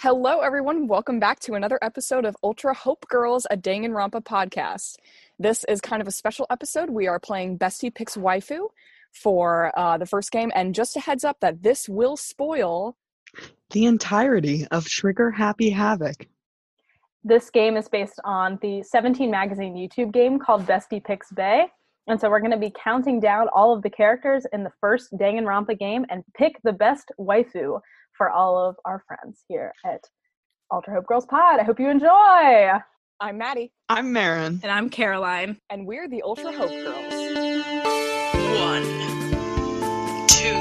Hello, everyone. Welcome back to another episode of Ultra Hope Girls, a Danganronpa podcast. This is kind of a special episode. We are playing Bestie Picks Waifu for uh, the first game, and just a heads up that this will spoil. The entirety of Trigger Happy Havoc. This game is based on the 17 magazine YouTube game called Bestie Picks Bae. And so we're going to be counting down all of the characters in the first Danganronpa game and pick the best waifu for all of our friends here at Ultra Hope Girls Pod. I hope you enjoy. I'm Maddie, I'm Marin. And I'm Caroline. and we're the Ultra Hope Girls. One, two,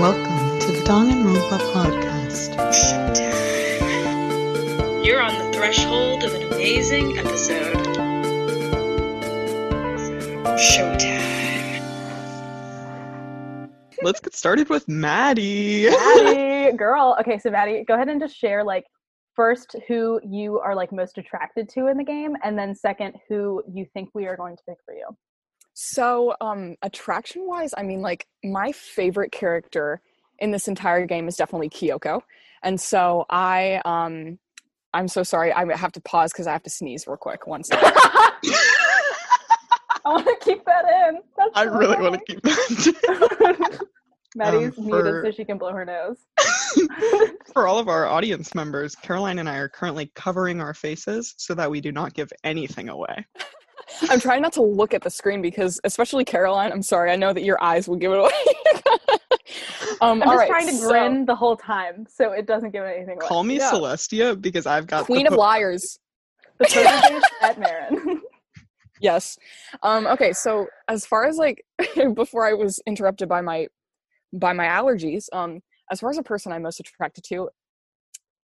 Welcome to the Danganronpa podcast. You're on the threshold of an amazing episode. Showtime. Let's get started with Maddie. Maddie, girl. Okay, so Maddie, go ahead and just share like first who you are like most attracted to in the game, and then second who you think we are going to pick for you. So, um, attraction wise, I mean, like, my favorite character in this entire game is definitely Kyoko. And so I, um, I'm so sorry. I have to pause because I have to sneeze real quick. One second. I want to keep that in. That's I so really want to keep that. funny. Maddie's Um, muted so she can blow her nose. For all of our audience members, Caroline and I are currently covering our faces so that we do not give anything away. I'm trying not to look at the screen because, especially Caroline, I'm sorry. I know that your eyes will give it away. um, I'm all just right, trying to so- grin the whole time, so it doesn't give anything away. Call me Yeah. Celestia because I've got Queen the of po- Liars. The poker face at Marin. Yes. Um, okay, so as far as like before I was interrupted by my by my allergies, um, as far as a person I'm most attracted to,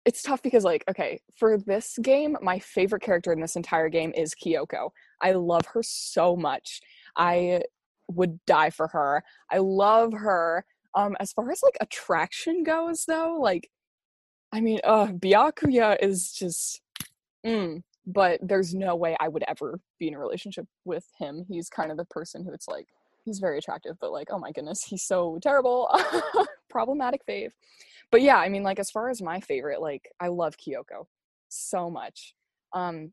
it's tough because like, okay, for this game, my favorite character in this entire game is Kyoko. I love her so much. I would die for her. I love her. Um, as far as like attraction goes though, like I mean, uh Byakuya is just mm, but there's no way I would ever be in a relationship with him. He's kind of the person who it's like he's very attractive, but like, oh my goodness, he's so terrible. Problematic fave. But yeah, I mean like as far as my favorite, like I love Kyoko so much. Um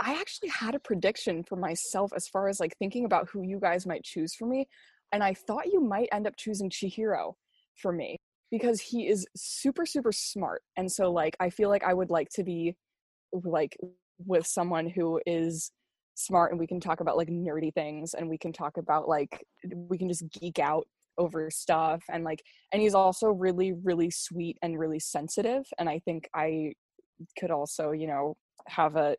I actually had a prediction for myself as far as like thinking about who you guys might choose for me, and I thought you might end up choosing Chihiro for me because he is super super smart. And so like I feel like I would like to be like with someone who is smart and we can talk about like nerdy things and we can talk about like we can just geek out over stuff and like and he's also really really sweet and really sensitive and i think i could also you know have a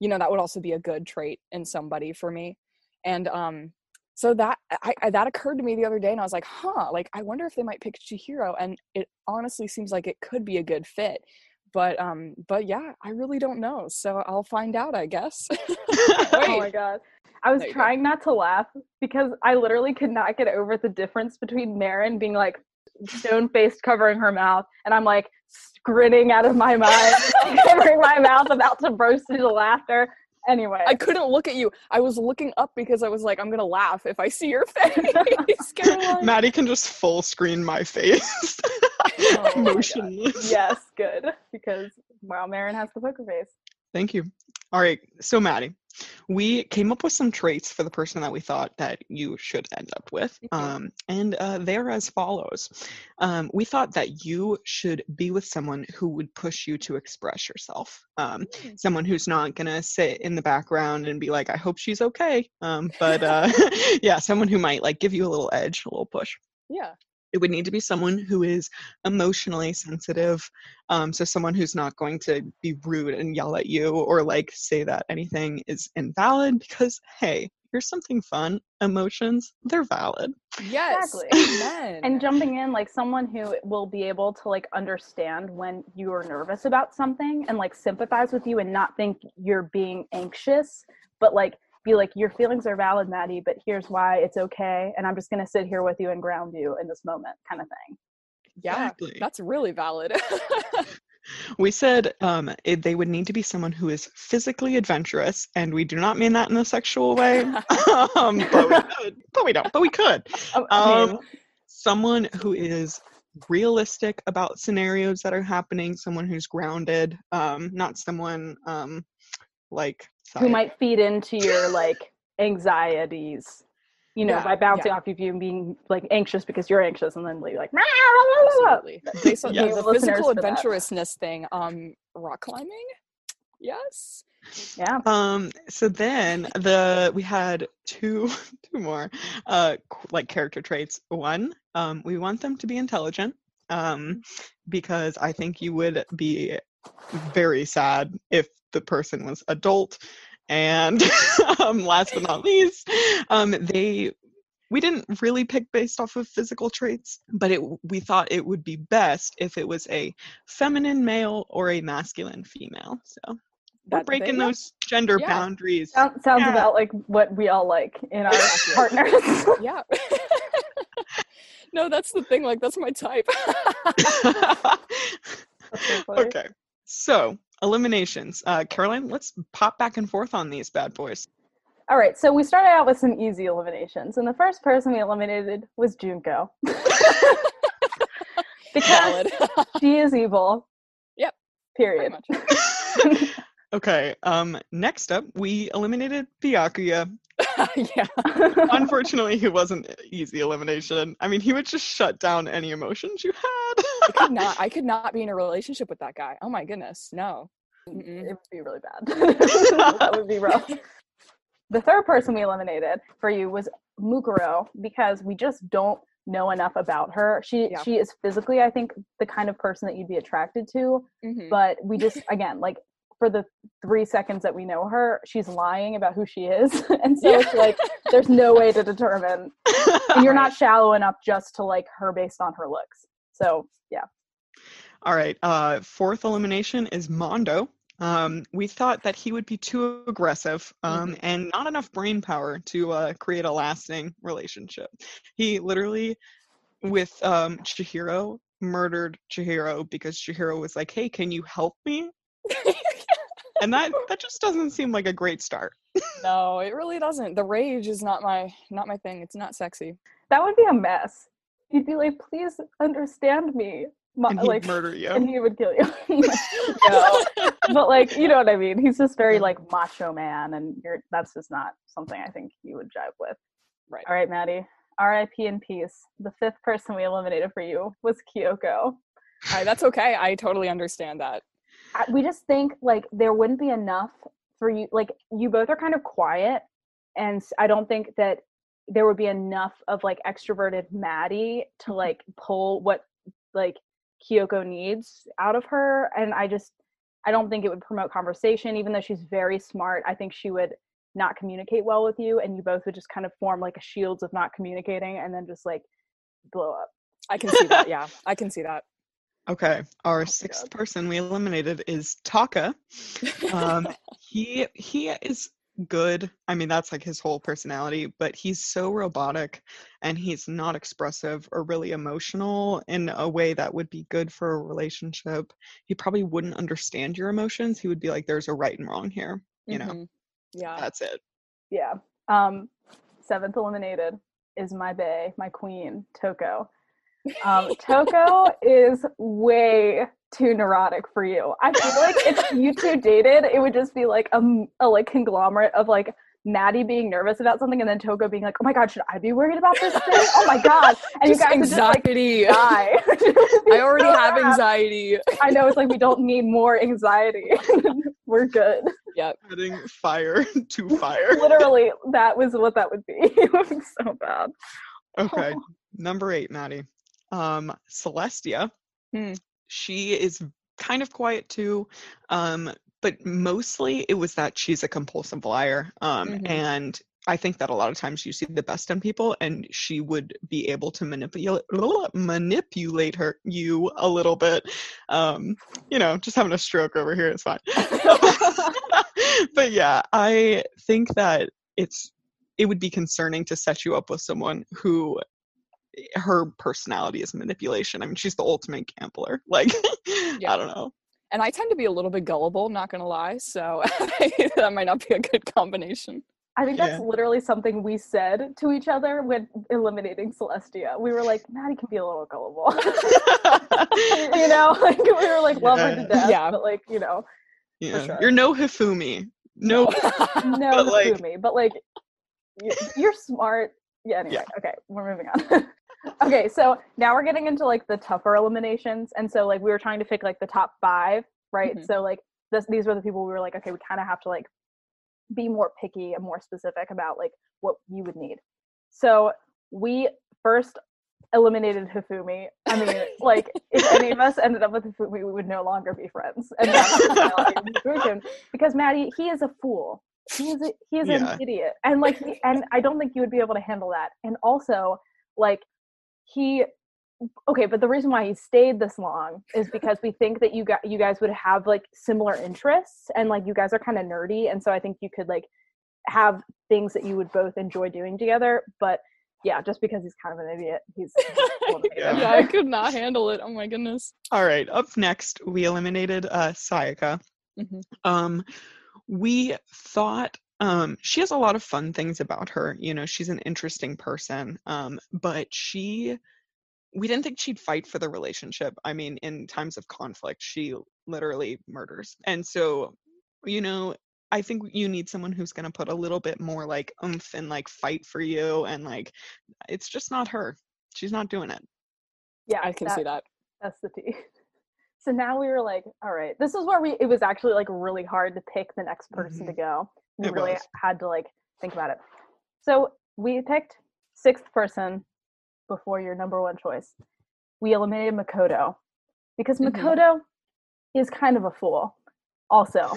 you know that would also be a good trait in somebody for me. And um so that I, I that occurred to me the other day and i was like huh like i wonder if they might pick chihiro. And it honestly seems like it could be a good fit but um but yeah i really don't know so i'll find out i guess oh my god. I was you go. trying not to laugh because I literally could not get over the difference between Marin being like stone faced covering her mouth and I'm like grinning out of my mind, covering my mouth about to burst into laughter. Anyway. i couldn't look at you i was looking up because i was like i'm gonna laugh if i see your face Maddie can just full screen my face. Oh my Motionless. yes, good. Because wow, Marin has the poker face. Thank you. All right, so Maddie, we came up with some traits for the person that we thought that you should end up with, um, and uh, they are as follows. Um, we thought that you should be with someone who would push you to express yourself. Um, Mm. someone who's not gonna sit in the background and be like, "I hope she's okay," um, but uh, yeah, someone who might like give you a little edge, a little push yeah it would need to be someone who is emotionally sensitive um, so someone who's not going to be rude and yell at you or like say that anything is invalid because hey here's something fun emotions they're valid yes Exactly. amen and jumping in like someone who will be able to like understand when you are nervous about something and like sympathize with you and not think you're being anxious but like be like your feelings are valid maddie but here's why it's okay and i'm just going to sit here with you and ground you in this moment kind of thing. Yeah Exactly. that's really valid. We said um, it, they would need to be someone who is physically adventurous and we do not mean that in a sexual way um, but we could but we don't but we could. Oh, I mean, um, someone who is realistic about scenarios that are happening, someone who's grounded, um, not someone um, like Who might feed into your like anxieties, you know, Yeah, by bouncing yeah. off of you and being like anxious because you're anxious and then like Absolutely. They, so Yes. the physical for that. adventurousness thing, um, rock climbing? Yes. Yeah. Um. So then the we had two two more uh qu- like character traits. One, um, we want them to be intelligent. Um, because I think you would be very sad if the person was adult. And um, last but not least, um, they we didn't really pick based off of physical traits, but it we thought it would be best if it was a feminine male or a masculine female. So we're That- they- breaking yeah. those gender Yeah. boundaries. Sounds, sounds Yeah. about like what we all like in our partners. Yeah. no, that's the thing. Like, that's my type. That's so okay, so eliminations. Uh, Caroline, let's pop back and forth on these bad boys. All right, so we started out with some easy eliminations, and the first person we eliminated was Junko. because Valid. she is evil. Yep, Period. Pretty Okay, um, next up, we eliminated Byakuya. yeah. Unfortunately, he wasn't easy elimination. I mean, he would just shut down any emotions you had. I could not. I could not be in a relationship with that guy. Oh my goodness, no. Mm-mm. it would be really bad. that would be rough. The third person we eliminated for you was Mukuro because we just don't know enough about her. She Yeah. she is physically, I think, the kind of person that you'd be attracted to, Mhm. but we just again like for the three seconds that we know her, she's lying about who she is, and so Yeah. it's like there's no way to determine, and you're not shallow enough just to like her based on her looks. So yeah, All right. Uh, fourth elimination is Mondo. Um, we thought that he would be too aggressive um, and not enough brain power to uh, create a lasting relationship. He literally, with um, Chihiro, murdered Chihiro because Chihiro was like, "Hey, can you help me?" And that that just doesn't seem like a great start. no, it really doesn't. The rage is not my not my thing. It's not sexy. that would be a mess. You'd be like, please understand me, Mo- And he'd like, murder you. and he would kill you. no, but like, you know what I mean. He's just very like macho man, and you're that's just not something I think you would jive with. Right. All right, Maddie. R.I.P. in peace. The fifth person we eliminated for you was Kyoko. I, that's okay. I totally understand that. We just think like there wouldn't be enough for you like you both are kind of quiet and i don't think that there would be enough of like extroverted maddie to mm-hmm. like pull what like kyoko needs out of her and i just i don't think it would promote conversation even though she's very smart i think she would not communicate well with you and you both would just kind of form like a shields of not communicating and then just like blow up I can see that. Yeah, I can see that. Okay, our my sixth God. person we eliminated is Taka. Um, he he is good. I mean, that's like his whole personality, but he's so robotic and he's not expressive or really emotional in a way that would be good for a relationship. He probably wouldn't understand your emotions. He would be like, "There's a right and wrong here." You know, Mhm. Yeah. that's it. Yeah. Um, seventh eliminated is my bay, my queen, Toko. Um, Toko is way too neurotic for you. I feel like if you two dated, it would just be like a like conglomerate of like Maddie being nervous about something and then Toko being like, "Oh my god, should I be worried about this thing? Oh my god!" And Just you guys would just like anxiety. die. I already So have bad. anxiety. I know it's like we don't need more anxiety. We're good. Yep. Adding fire to fire. Literally, that was what that would be. it would be so bad. Okay, number eight, Maddie. Um, Celestia. Hmm. She is kind of quiet too, um, but mostly it was that she's a compulsive liar. Um, Mhm. and I think that a lot of times you see the best in people, and she would be able to manipulate manipulate her you a little bit. Um, you know, just having a stroke over here is fine. but yeah, I think that it's it would be concerning to set you up with someone who her personality is manipulation. I mean, she's the ultimate gambler. Like, Yeah. I don't know. And I tend to be a little bit gullible, not gonna lie. So that might not be a good combination. I think that's Yeah. literally something we said to each other when eliminating Celestia. We were like, Maddie can be a little gullible. you know, like we were like love her to Yeah. death, Yeah. but like, you know, yeah. sure. You're no Hifumi. No. no But, like- Hifumi, but like you- you're smart. Yeah, anyway. Okay, we're moving on. Okay, so now we're getting into like the tougher eliminations. And so like we were trying to pick like the top five, right? Mhm. So like this these were the people we were like, okay, we kind of have to like be more picky and more specific about like what you would need. So we first eliminated Hifumi. I mean, like if any of us ended up with Hifumi, we would no longer be friends. And that's the reality of the situation. because Maddie, he is a fool. He is a, he is Yeah. an idiot, and like, and I don't think you would be able to handle that. And also, like, he. Okay, but the reason why he stayed this long is because we think that you got you guys would have like similar interests, and like you guys are kind of nerdy, and so I think you could like have things that you would both enjoy doing together. But yeah, just because he's kind of an idiot, he's. Yeah. yeah, I could not handle it. Oh my goodness. All right. Up next, we eliminated uh, Sayaka. Mhm. Um, we thought um, she has a lot of fun things about her. You know, she's an interesting person, um, but she, we didn't think she'd fight for the relationship. I mean, in times of conflict, she literally murders. And so, you know, I think you need someone who's going to put a little bit more like oomph and like fight for you. And like, it's just not her. She's not doing it. yeah, I can see that. That's the tea. So now we were like, all right, this is where we it was actually like really hard to pick the next person to go. We It really was. had to like think about it. So we picked sixth person before your number one choice. We eliminated Makoto because Mhm. Makoto is kind of a fool. Also,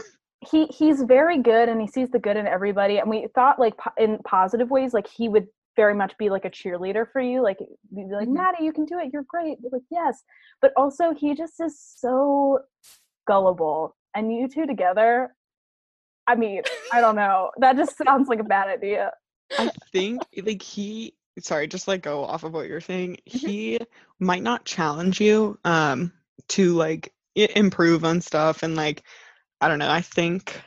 he he's very good and he sees the good in everybody. And we thought like po- in positive ways, like he would very much be like a cheerleader for you. Like be like, Mhm. Maddie, you can do it. You're great. You're like, yes. But also, he just is so gullible. And you two together, I mean, I don't know. That just sounds like a bad idea. I think like he sorry, just like go off of what you're saying. He might not challenge you um to like improve on stuff and like I don't know. I think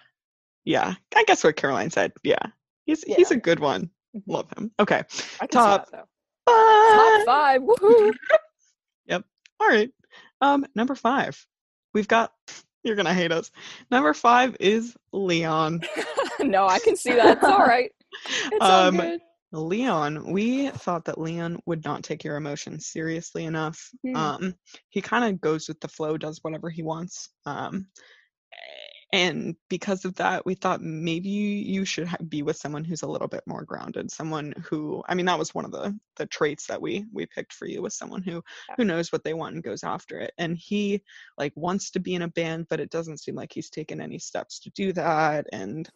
yeah, I guess what Caroline said. Yeah. He's he's a good one. Mhm. Love him. Okay. Top that, though. Top Five. five. Woohoo. All right. Um number 5. We've got you're going to hate us. Number 5 is Leon. no, I can see that. It's all right. It's all Um, good. Leon, we thought that Leon would not take your emotions seriously enough. Hmm. Um, he kind of goes with the flow, does whatever he wants. Um, and because of that, we thought maybe you should ha- be with someone who's a little bit more grounded. Someone who, I mean, that was one of the the traits that we we picked for you was someone who Yeah. who knows what they want and goes after it. And he like wants to be in a band, but it doesn't seem like he's taken any steps to do that. And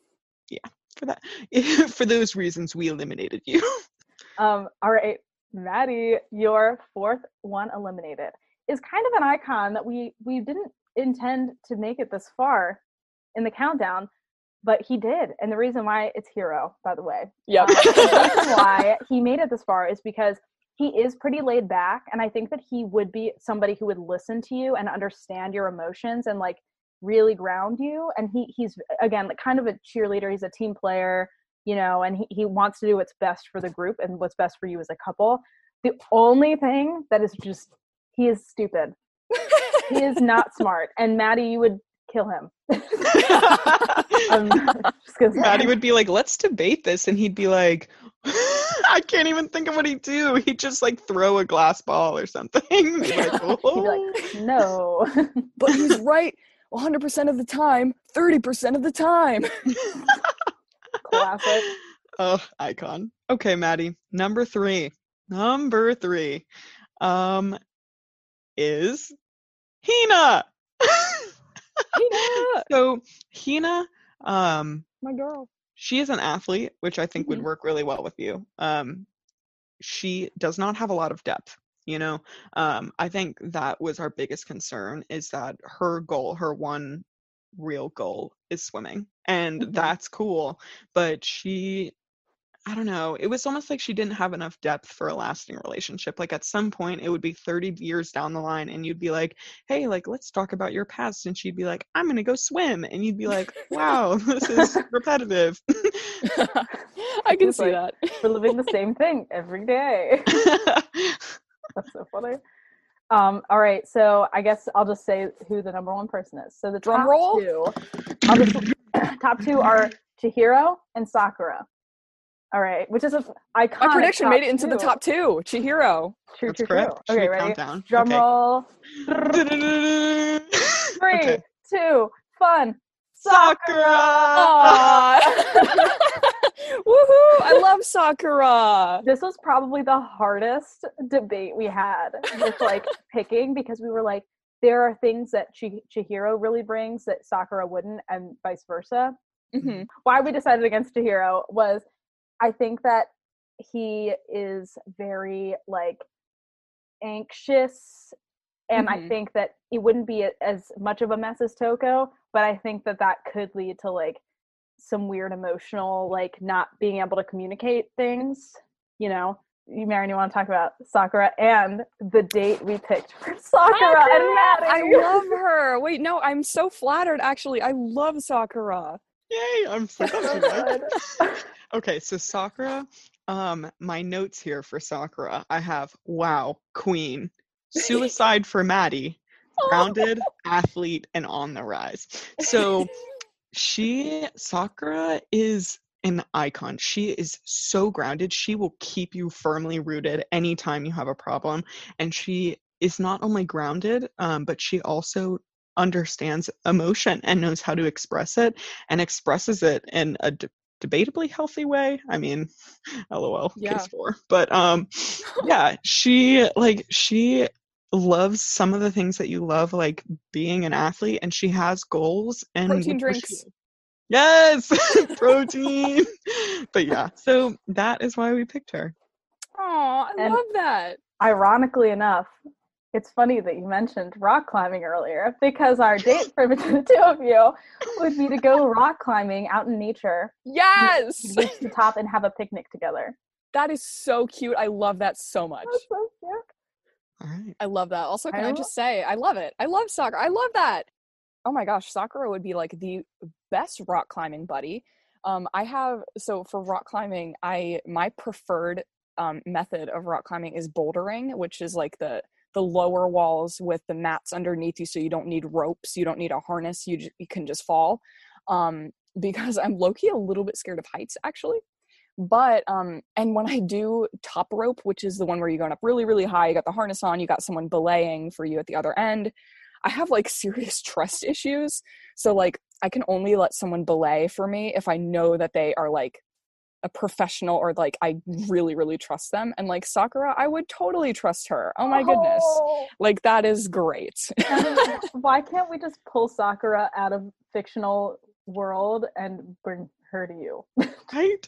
yeah, for that, for those reasons, we eliminated you. Um, all right, Maddie, your fourth one eliminated is kind of an icon that we we didn't intend to make it this far in the countdown, but he did. And the reason why it's Hiro, by the way. Yep. Um, the reason why he made it this far is because he is pretty laid back, and I think that he would be somebody who would listen to you and understand your emotions and like really ground you. And he he's again like kind of a cheerleader. He's a team player, you know, and he, he wants to do what's best for the group and what's best for you as a couple. The only thing that is just he is stupid. He is not smart. And Maddie, you would kill him. I'm just gonna say. Maddie would be like, let's debate this. And he'd be like, I can't even think of what he'd do. He'd just like throw a glass ball or something. Be like, He'd be "Oh." like, no. but he's right 100% of the time, 30% of the time. Classic. oh, icon. Okay, Maddie. Number three. Number three. Um is Hina. Hina, so Hina, um, my girl. she is an athlete, which I think would Mhm. work really well with you. Um, she does not have a lot of depth. You know, um, I think that was our biggest concern is that her goal, her one real goal, is swimming, and Mhm. that's cool. But she, I don't know, it was almost like she didn't have enough depth for a lasting relationship. Like at some point, it would be 30 years down the line, and you'd be like, hey, like, let's talk about your past. And she'd be like, I'm going to go swim. And you'd be like, wow, this is repetitive. I can see like- that. We're living the same thing every day. That's so funny. Um, all right, so I guess I'll just say who the number one person is. So the Drum top roll. two, just, top two are Chihiro and Sakura. All right, which is a iconic. My prediction top made it into the top two. Chihiro. True, That's true, correct. true. Should Okay, ready? count down? Drum Okay. roll. Three, Okay. two, fun. Sakura! Woohoo! I love Sakura. This was probably the hardest debate we had with like picking because we were like, there are things that Chi- Chihiro really brings that Sakura wouldn't, and vice versa. Mhm. Why we decided against Chihiro was I think that he is very like anxious, and I Mhm. think that it wouldn't be a- as much of a mess as Toko, but I think that that could lead to like some weird emotional like not being able to communicate things you know you Marin, you want to talk about sakura and the date we picked for sakura, and maddie I love her. Wait, no, I'm so flattered. Actually, I love Sakura. Yay! I'm so glad you So like good. it. Okay, so Sakura, um, my notes here for Sakura, I have wow, queen, suicide for Maddie, grounded, athlete, and on the rise. So she, Sakura, is an icon. She is so grounded. She will keep you firmly rooted anytime you have a problem. And she is not only grounded, um, but she also understands emotion and knows how to express it and expresses it in a de- debatably healthy way. I mean, lol, Yeah. case four. But um, yeah, she like she loves some of the things that you love, like being an athlete, and she has goals and Protein drinks. you. Yes, protein. but yeah, so that is why we picked her. Oh, I And- love that. ironically enough it's funny that you mentioned rock climbing earlier because our date for the two of you would be to go rock climbing out in nature Yes, reach the top and have a picnic together that is so cute. I love that so much. That's so cute. All right. I love that. Also, can I I, just say, I love it. I love Sakura. I love that. Oh my gosh, Sakura would be like the best rock climbing buddy. Um, I have so for rock climbing, I my preferred um, method of rock climbing is bouldering, which is like the the lower walls with the mats underneath you, so you don't need ropes, you don't need a harness, you j- you can just fall. Um, because I'm low key a little bit scared of heights, actually but um and when i do top rope which is the one where you're going up really really high you got the harness on you got someone belaying for you at the other end i have like serious trust issues so like i can only let someone belay for me if i know that they are like a professional or like i really really trust them and like sakura i would totally trust her oh my goodness Oh. like that is great why can't we just pull sakura out of fictional world and bring her to you Right?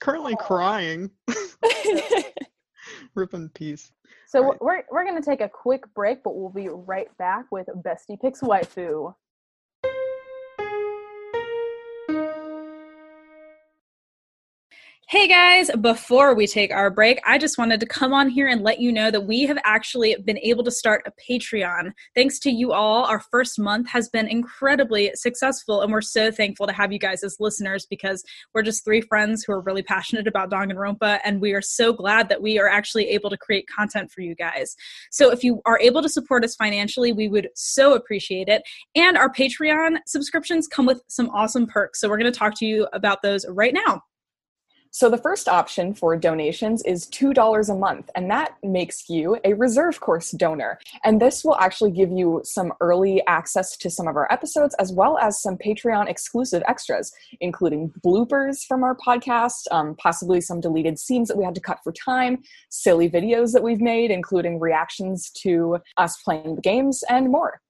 Currently oh. crying. Rip in peace. so Right. we're, we're going to take a quick break but we'll be right back with bestie picks waifu Hey guys, before we take our break, I just wanted to come on here and let you know that we have actually been able to start a Patreon. Thanks to you all, our first month has been incredibly successful, and we're so thankful to have you guys as listeners because we're just three friends who are really passionate about Danganronpa, and we are so glad that we are actually able to create content for you guys. So if you are able to support us financially, we would so appreciate it. And our Patreon subscriptions come with some awesome perks. So we're going to talk to you about those right now. So the first option for donations is $2 a month, and that makes you a reserve course donor. And this will actually give you some early access to some of our episodes, as well as some Patreon exclusive extras, including bloopers from our podcast, um, possibly some deleted scenes that we had to cut for time, silly videos that we've made, including reactions to us playing the games, and more.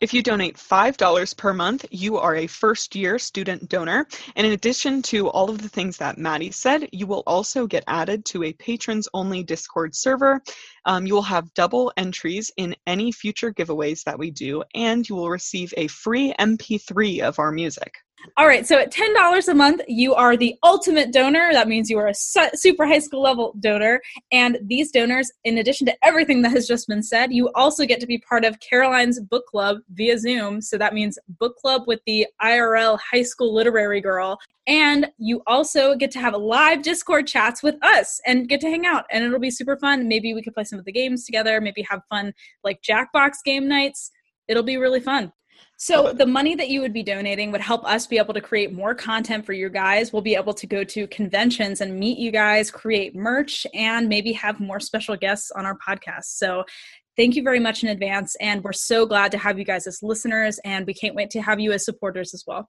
If you donate $5 per month, you are a first year student donor. And in addition to all of the things that Maddie said, you will also get added to a patrons only Discord server. Um, you will have double entries in any future giveaways that we do, and you will receive a free MP3 of our music. All right, so at $10 a month, you are the ultimate donor. That means you are a su- super high school level donor. And these donors, in addition to everything that has just been said, you also get to be part of Caroline's book club via Zoom. So that means book club with the IRL high school literary girl. And you also get to have live Discord chats with us and get to hang out. And it'll be super fun. Maybe we could play some of the games together, maybe have fun like Jackbox game nights. It'll be really fun. So the money that you would be donating would help us be able to create more content for you guys. We'll be able to go to conventions and meet you guys, create merch, and maybe have more special guests on our podcast. So thank you very much in advance. And we're so glad to have you guys as listeners, and we can't wait to have you as supporters as well.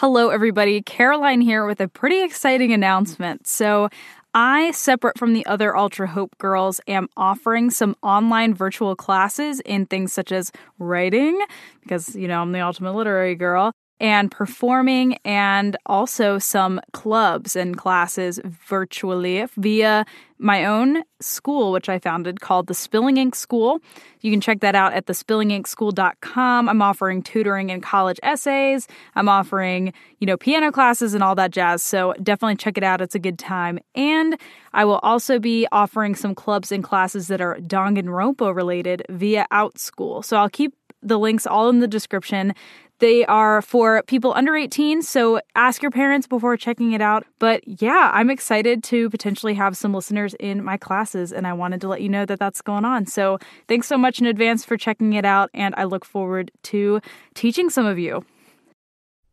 Hello, everybody. Caroline here with a pretty exciting announcement. So, I, separate from the other Ultra Hope girls, am offering some online virtual classes in things such as writing, because, you know, I'm the ultimate literary girl, and performing, and also some clubs and classes virtually via my own school, which I founded called the Spilling Ink School. You can check that out at thespillinginkschool.com. I'm offering tutoring in college essays. I'm offering, you know, piano classes and all that jazz. So definitely check it out. It's a good time. And I will also be offering some clubs and classes that are Danganronpa related via Outschool. So I'll keep the links all in the description. They are for people under 18, so ask your parents before checking it out. But yeah, I'm excited to potentially have some listeners in my classes, and I wanted to let you know that that's going on. So thanks so much in advance for checking it out, and I look forward to teaching some of you.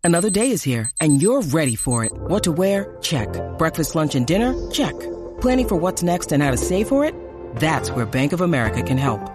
Another day is here, and you're ready for it. What to wear? Check. Breakfast, lunch, and dinner? Check. Planning for what's next and how to save for it? That's where Bank of America can help.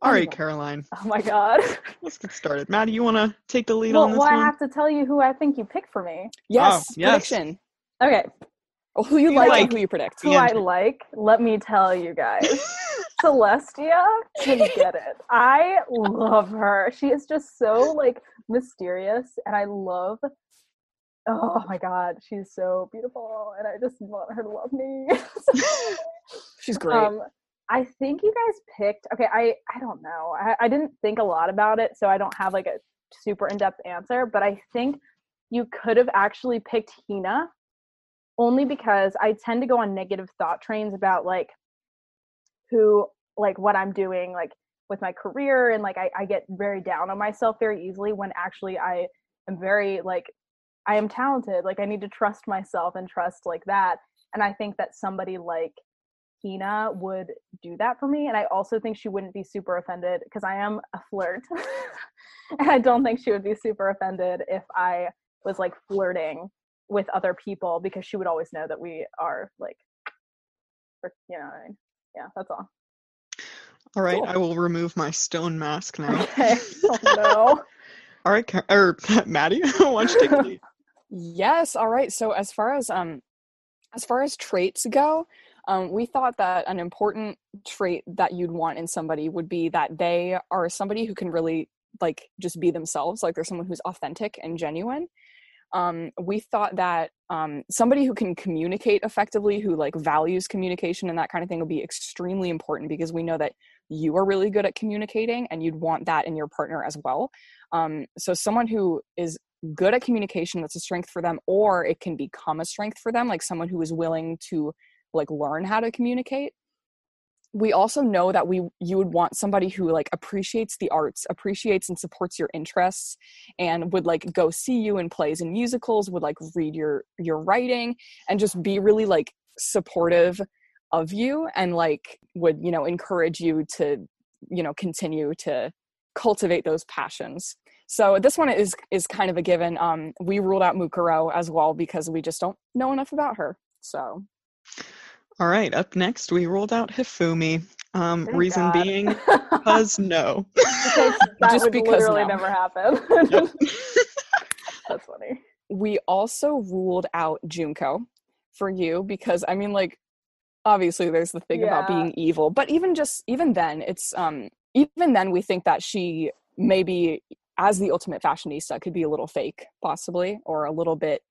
All right, Caroline, Oh my god. let's get started. Maddie, you want to take the lead well, on this well, I one? have to tell you who I think you picked for me. Yes, Oh, yes. prediction. Okay, Oh, who you You like, like- and who you predict. who I like, let me tell you guys. Celestia can get it. I love her. She is just so like mysterious, and I love. Oh my god, she's so beautiful, and I just want her to love me. She's great. Um, I think you guys picked. Okay, I I don't know. I, I didn't think a lot about it, so I don't have like a super in depth answer. But I think you could have actually picked Hina, only because I tend to go on negative thought trains about like who like what I'm doing like with my career and like I, I get very down on myself very easily when actually I am very like I am talented. Like I need to trust myself and trust like that. And I think that somebody like Hina would do that for me. And I also think she wouldn't be super offended because I am a flirt. and I don't think she would be super offended if I was like flirting with other people because she would always know that we are like, for, you know, I mean? yeah, that's all. All right, Cool. I will remove my stone mask now. Okay. oh no. All right, Car- or Maddie, why don't you take the lead? Yes. All right. So as far as um, as far as traits go, um, we thought that an important trait that you'd want in somebody would be that they are somebody who can really like just be themselves. Like they're someone who's authentic and genuine. Um, we thought that um, somebody who can communicate effectively, who like values communication and that kind of thing, would be extremely important because we know that you are really good at communicating, and you'd want that in your partner as well. Um, so someone who is good at communication that's a strength for them or it can become a strength for them like someone who is willing to like learn how to communicate. We also know that we you would want somebody who like appreciates the arts appreciates and supports your interests and would like go see you in plays and musicals would like read your your writing and just be really like supportive of you and like would you know encourage you to you know continue to cultivate those passions. So this one is is kind of a given um we ruled out mukuro as well because we just don't know enough about her so All right, up next we ruled out Hifumi. Um, Thank reason God. being, because no. because that Just would because literally no. never happen. Yep. That's funny. we also ruled out junko for you because i mean like obviously there's the thing about being evil but even just even then it's um even then we think that she maybe as the ultimate fashionista could be a little fake possibly or a little bit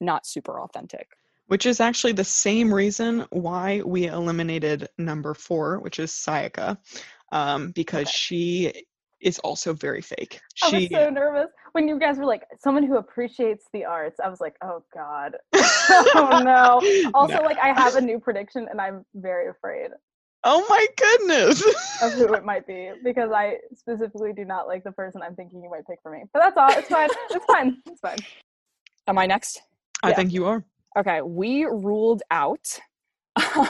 not super authentic Which is actually the same reason why we eliminated number four, which is Sayaka, um, because she is also very fake. I She was so nervous when you guys were like someone who appreciates the arts. I was like, oh god, oh no. Also, No. like I have a new prediction, and I'm very afraid Oh my goodness. of who it might be because I specifically do not like the person I'm thinking you might pick for me. But that's all. It's fine. It's fine. It's fine. am i next I Yeah. think you are. Okay we ruled out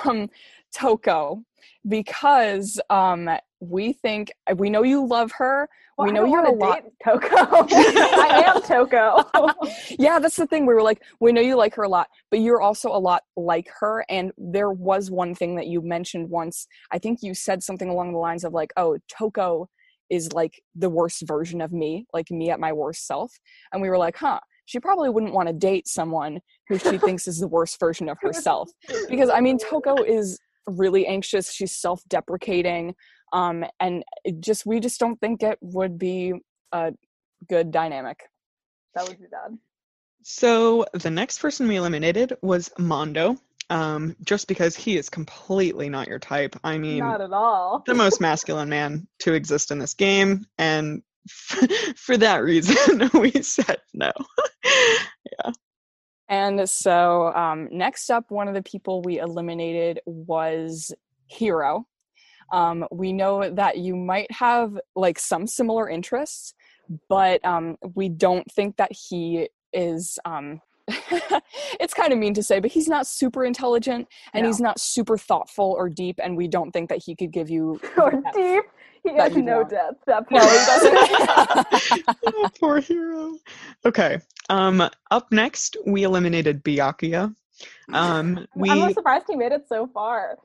um toko because um we think we know you love her Well, we know you're a lot Toko. I am Toko. yeah, that's the thing. We were like, we know you like her a lot, but you're also a lot like her. And there was one thing that you mentioned once. I think you said something along the lines of like, oh, Toko is like the worst version of me, like me at my worst self. And we were like, huh, she probably wouldn't want to date someone who she thinks is the worst version of herself. Because I mean, Toko is really anxious. She's self-deprecating. Um, and it just we just don't think it would be a good dynamic. that would be bad. So the next person we eliminated was Mondo, um, just because he is completely not your type. I mean, Not at all. the most masculine man to exist in this game, and for that reason, we said no. Yeah. And so, um, next up, one of the people we eliminated was Hiro. Um, we know that you might have like some similar interests, but um, we don't think that he is. Um, it's kind of mean to say, but he's not super intelligent and No. he's not super thoughtful or deep, and we don't think that he could give you. or deep. He has no want. depth. That No, part. he doesn't. oh, poor Hiro. Okay. Um, up next, we eliminated Byakuya. Um, we I'm surprised he made it so far.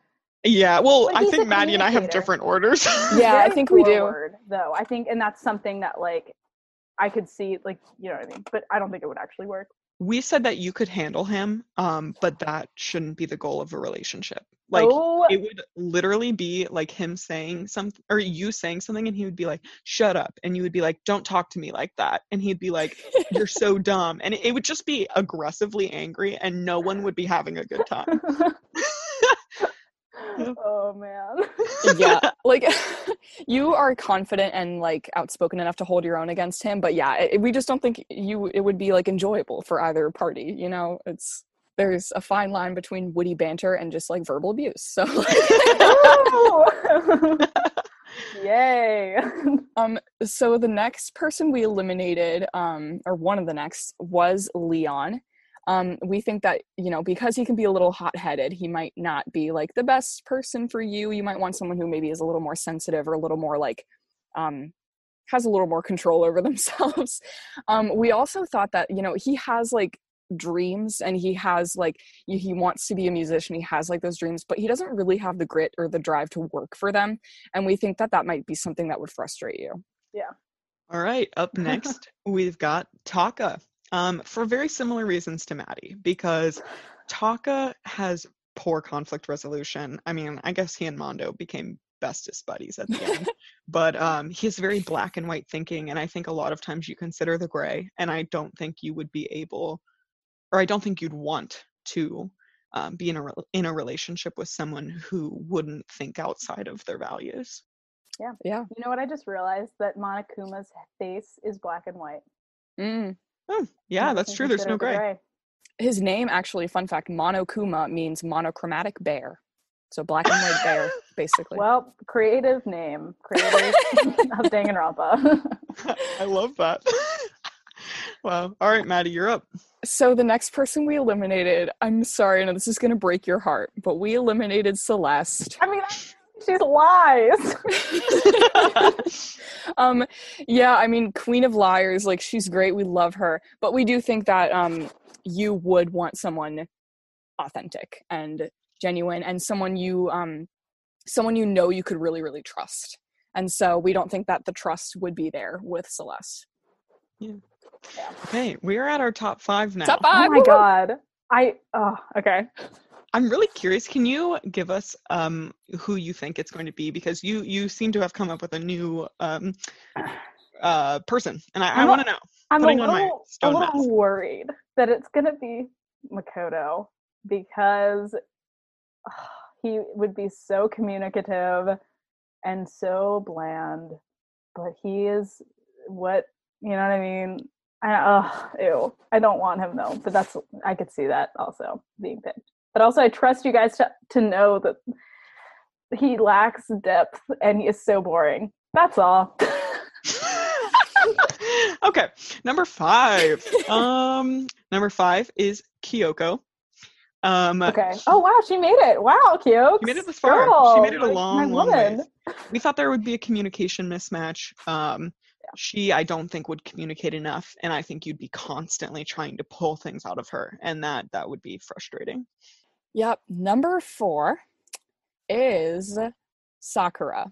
yeah. Well, But I think Maddie and I have different orders. Yeah, I think we do. Though I think, and that's something that like I could see, like you know what I mean. But I don't think it would actually work. we said that you could handle him, um, but that shouldn't be the goal of a relationship. Like oh, it would literally be like him saying something or you saying something and he would be like shut up and you would be like don't talk to me like that and he'd be like you're so dumb and it, it would just be aggressively angry and no one would be having a good time. Oh man. yeah like you are confident and like outspoken enough to hold your own against him but yeah it, we just don't think you it would be like enjoyable for either party you know? It's there's a fine line between witty banter and just like verbal abuse so Yay. um so the next person we eliminated um or one of the next was leon. Um we think that you know because he can be a little hot-headed he might not be like the best person for you. You might want someone who maybe is a little more sensitive or a little more like um has a little more control over themselves. Um we also thought that you know he has like dreams and he has like he wants to be a musician he has like those dreams but he doesn't really have the grit or the drive to work for them and we think that that might be something that would frustrate you. Yeah. All right up next we've got taka um, for very similar reasons to maddie because taka has poor conflict resolution. I mean i guess he and mondo became bestest buddies at the end but um, he has very black and white thinking and i think a lot of times you consider the gray and i don't think you would be able or i don't think you'd want to um, be in a rel- in a relationship with someone who wouldn't think outside of their values yeah yeah. You know what? I just realized that Monokuma's face is black and white. mm. oh yeah that's true there's no consider the gray his name actually fun fact monokuma means monochromatic bear so black and white bear basically Well, creative name, creators of Danganronpa. I love that. Wow. All right, Maddie, you're up. So the next person we eliminated, I'm sorry, I know this is gonna break your heart, but we eliminated Celeste. I mean, she's lies. um yeah i mean queen of liars like she's great we love her but we do think that um you would want someone authentic and genuine and someone you um someone you know you could really really trust and so we don't think that the trust would be there with celeste Okay, we're at our top five now. top oh five my god. I oh okay. I'm really curious. Can you give us um who you think it's going to be? Because you you seem to have come up with a new um uh person, and I, I want to know. I'm a Putting on my little, a little mask. worried that it's gonna be Makoto because he would be so communicative and so bland, but he is what you know what I mean. I oh ew. I don't want him though, but that's I could see that also being picked. But also, I trust you guys to to know that he lacks depth and he is so boring. That's all. okay, number five. Um, number five is Kyoko. Um, Okay. Oh wow, she made it. Wow, Kyo. She made it this far. She made it a long, long ways. we thought there would be a communication mismatch. Um, She, I don't think, would communicate enough, and I think you'd be constantly trying to pull things out of her, and that that would be frustrating. Yep. Number four is Sakura.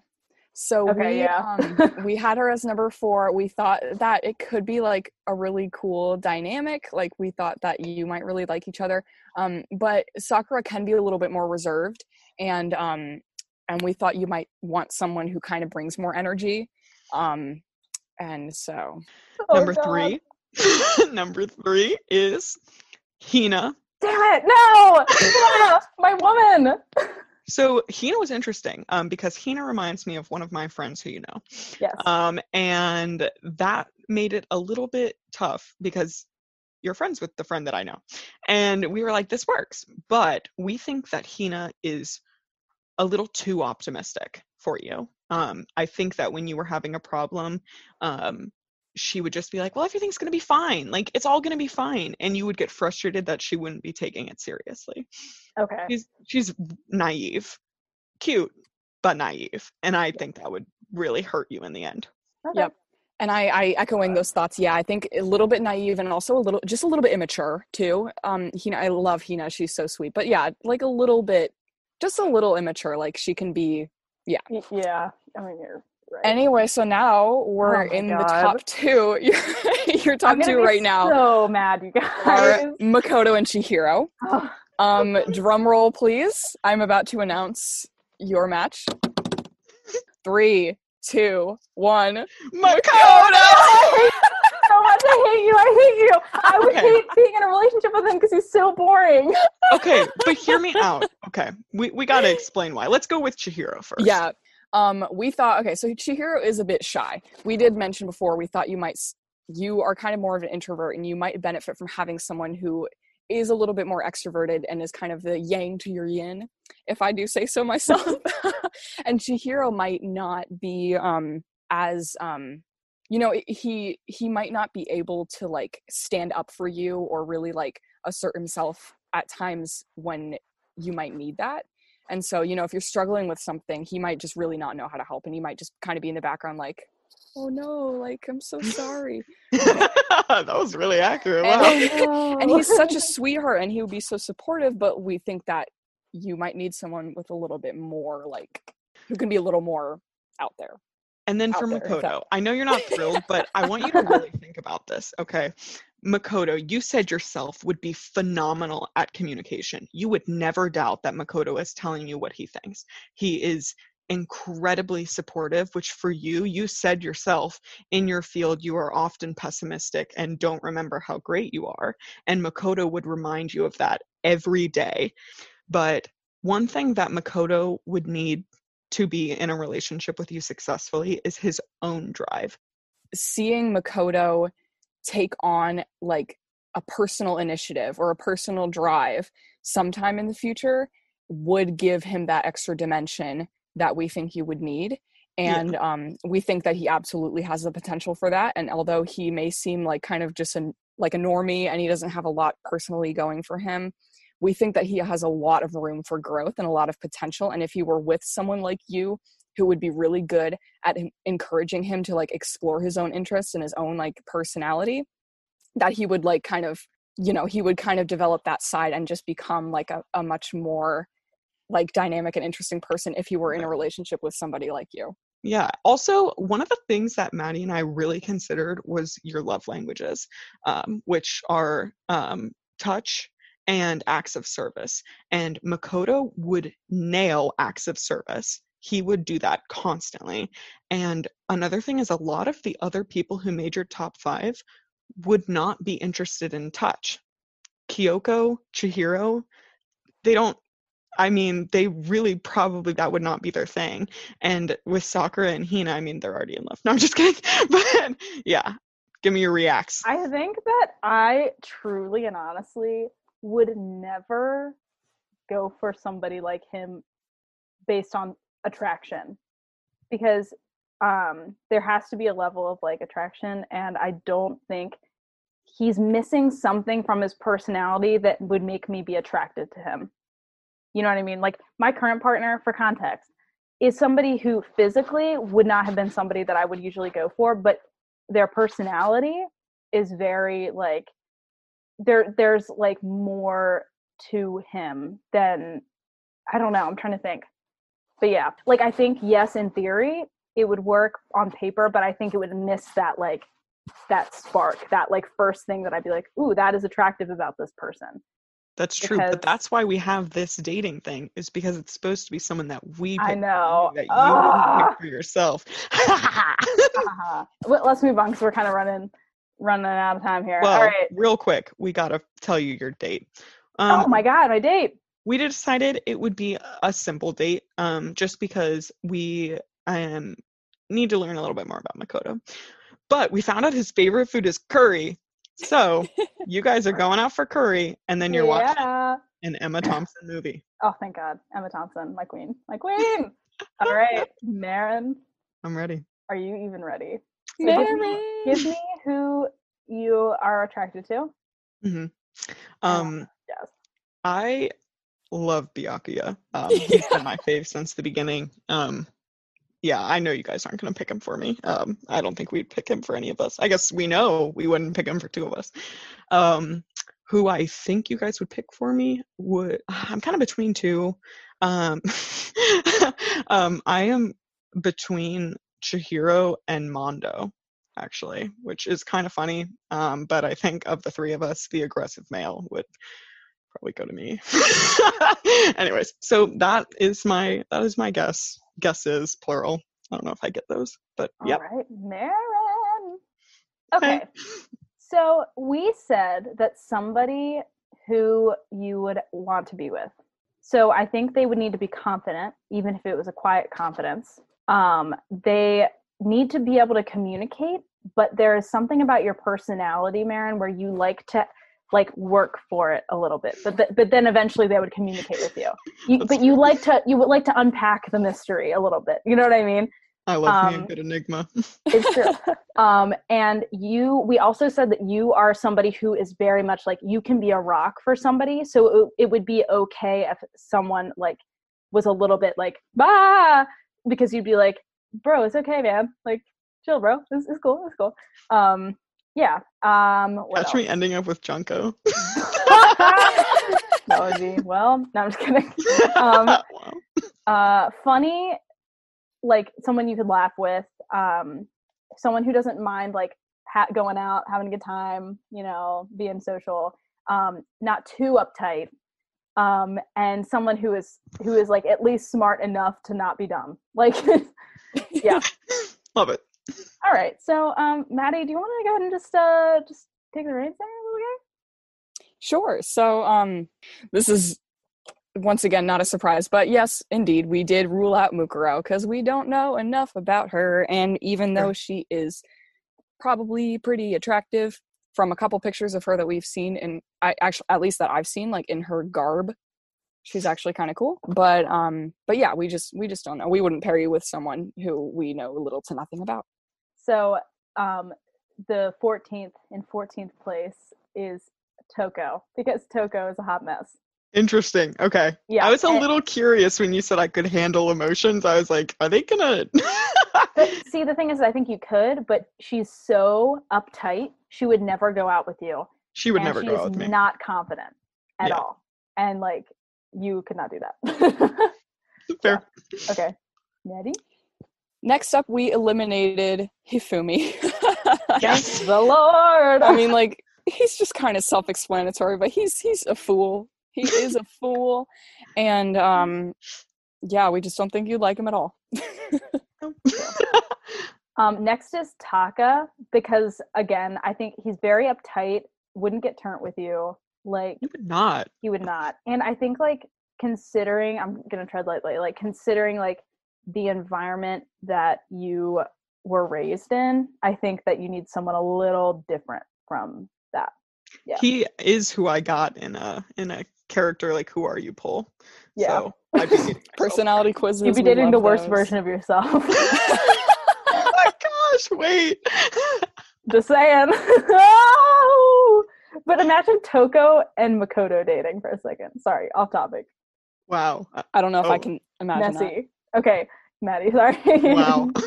So Okay, we yeah. um, we had her as number four. We thought that it could be like a really cool dynamic. Like we thought that you might really like each other. Um, but Sakura can be a little bit more reserved, and um, and we thought you might want someone who kind of brings more energy. Um, and so Oh, number God. three, number three is Hina. Damn it! No, Ah, my woman. So Hina was interesting um, because Hina reminds me of one of my friends who you know. Yes. Um, and that made it a little bit tough because you're friends with the friend that I know. And we were like, this works. But we think that Hina is a little too optimistic for you. Um, I think that when you were having a problem, um, she would just be like, well, everything's going to be fine. Like, it's all going to be fine. And you would get frustrated that she wouldn't be taking it seriously. okay. She's, she's naive, cute, but naive. And I think that would really hurt you in the end. okay. Yep. and I, I echoing those thoughts. Yeah, I think a little bit naive and also a little, just a little bit immature too. Um, Hina, I love Hina. She's so sweet, but yeah, like a little bit, just a little immature. Like she can be. Y- Yeah. I mean, you're right. Anyway, so now we're Oh my in the top two. Your, your top two be right now So mad, you are guys. Makoto and Chihiro. Oh, Um, drum roll, please. I'm about to announce your match. Three, two, one. Makoto! so much. I hate you. I hate you. I would Okay. hate being in a relationship with him because he's so boring. okay, but hear me out. Okay, we, we got to explain why. Let's go with Chihiro first. Yeah. Um, we thought okay, so Chihiro is a bit shy. We did mention before we thought you might you are kind of more of an introvert and you might benefit from having someone who is a little bit more extroverted and is kind of the yang to your yin, if I do say so myself. and Chihiro might not be um as um you know he he might not be able to like stand up for you or really like assert himself at times when you might need that and so, you know, if you're struggling with something, he might just really not know how to help and he might just kind of be in the background like, "Oh no, like I'm so sorry." that was really accurate. And- Wow. and he's such a sweetheart and he would be so supportive, but we think that you might need someone with a little bit more like who can be a little more out there. And then out for Makoto, I know you're not thrilled, but I want you to really think about this, okay? Makoto, you said yourself would be phenomenal at communication. You would never doubt that Makoto is telling you what he thinks. He is incredibly supportive, which for you, you said yourself in your field, you are often pessimistic and don't remember how great you are. And Makoto would remind you of that every day. But one thing that Makoto would need to be in a relationship with you successfully is his own drive. Seeing Makoto take on like a personal initiative or a personal drive sometime in the future would give him that extra dimension that we think he would need and um, we think that he absolutely has the potential for that and although he may seem like kind of just an like a normie and he doesn't have a lot personally going for him we think that he has a lot of room for growth and a lot of potential and if he were with someone like you who would be really good at en- encouraging him to like explore his own interests and his own like personality that he would like kind of you know he would kind of develop that side and just become like a, a much more like dynamic and interesting person if he were in a relationship with somebody like you Yeah. Also, one of the things that Maddie and I really considered was your love languages, um, which are um, touch and acts of service. And Makoto would nail acts of service. He would do that constantly. And another thing is, a lot of the other people who made your top five would not be interested in touch. Kyoko, Chihiro, they don't I mean, they really probably that would not be their thing. And with Sakura and Hina, I mean, they're already in love. No, I'm just kidding. But yeah, give me your reacts. I think that I truly and honestly would never go for somebody like him based on attraction because um there has to be a level of like attraction and I don't think he's missing something from his personality that would make me be attracted to him. You know what I mean? Like my current partner for context is somebody who physically would not have been somebody that I would usually go for, but their personality is very like there there's like more to him than I don't know, I'm trying to think. But yeah, like I think yes in theory it would work on paper, but I think it would miss that like that spark, that like first thing that I'd be like, "Ooh, that is attractive about this person." That's true, because- but that's why we have this dating thing, is because it's supposed to be someone that we I know. that you wouldn't pick for yourself. uh-huh. Well, let's move on because we're kind of running running out of time here. well, All right. real quick, we gotta tell you your date. Um, oh my god, my date. We decided it would be a simple date um just because we um need to learn a little bit more about makoto. But we found out his favorite food is curry. So you guys are going out for curry and then you're watching an emma thompson movie. Oh, thank God, Emma Thompson, my queen, my queen. All right, Marin, i'm ready. Are you even ready? So give me, give me who you are attracted to. hmm um Yes. i love byakuya um he's been my fave since the beginning um yeah, I know you guys aren't going to pick him for me. Um, I don't think we'd pick him for any of us. I guess we know we wouldn't pick him for two of us. Um, who I think you guys would pick for me would I'm kind of between two. Um, um, I am between Chihiro and Mondo, actually, which is kind of funny. Um, but I think of the three of us, the aggressive male would probably go to me. Anyways, so that is my that is my guess. Guesses plural. I don't know if I get those, but yeah. right, Marin. Okay. So we said that somebody who you would want to be with. So I think they would need to be confident, even if it was a quiet confidence. Um, they need to be able to communicate, but there is something about your personality, Marin, where you like to like work for it a little bit, but th- but then eventually they would communicate with you. you but you like to you would like to unpack the mystery a little bit. You know what I mean? I love me a um, good enigma. It's true. um, and you, we also said that you are somebody who is very much like you can be a rock for somebody. So it, it would be okay if someone like was a little bit like, bah, because you'd be like, bro, it's okay, man. Like, chill, bro. It's, it's cool. It's cool. Um, yeah. Um, me ending up with Junko. that would be, well, no, I'm just kidding. Um, uh funny like someone you could laugh with um someone who doesn't mind like ha- going out having a good time you know being social um not too uptight um and someone who is who is like at least smart enough to not be dumb like yeah Love it. All right so um maddie do you want to go ahead and just uh just take the reins there little guy Sure. So, um, this is once again not a surprise, but yes, indeed, we did rule out Mukuro because we don't know enough about her, and even though she is probably pretty attractive from a couple pictures of her that we've seen, and I actually at least that I've seen, like in her garb, she's actually kind of cool. But um, but yeah, we just we just don't know. We wouldn't pair you with someone who we know little to nothing about. So um, the 14th in 14th place is Toko because Toko is a hot mess. Interesting. Okay. Yeah, I was a and- little curious when you said I could handle emotions. I was like, are they gonna? But see, the thing is, I think you could, but she's so uptight. She would never go out with you. she would never go out with me. not confident at Yeah. all. And like, you could not do that. Fair. okay. Nettie? Next up, we eliminated Hifumi. Yes. The Lord! I mean, like he's just kind of self-explanatory, but he's he's a fool. He is a fool, and um, yeah, we just don't think you'd like him at all. Um, next is Taka because again, I think he's very uptight. Wouldn't get turned with you. Like you would not. he would not. And I think like considering, I'm gonna tread lightly. Like considering like the environment that you were raised in, I think that you need someone a little different from that. Yeah. He is who I got in a in a character like Who Are You poll. Yeah. So I'd be. Personality quizzes. You'd be dating the worst those. version of yourself. oh my gosh! Wait. Just saying. Oh! but imagine Toko and Makoto dating for a second. Sorry, off topic. wow. Uh, I don't know if I Oh. can imagine Nessie. Okay, Maddie, sorry. Wow.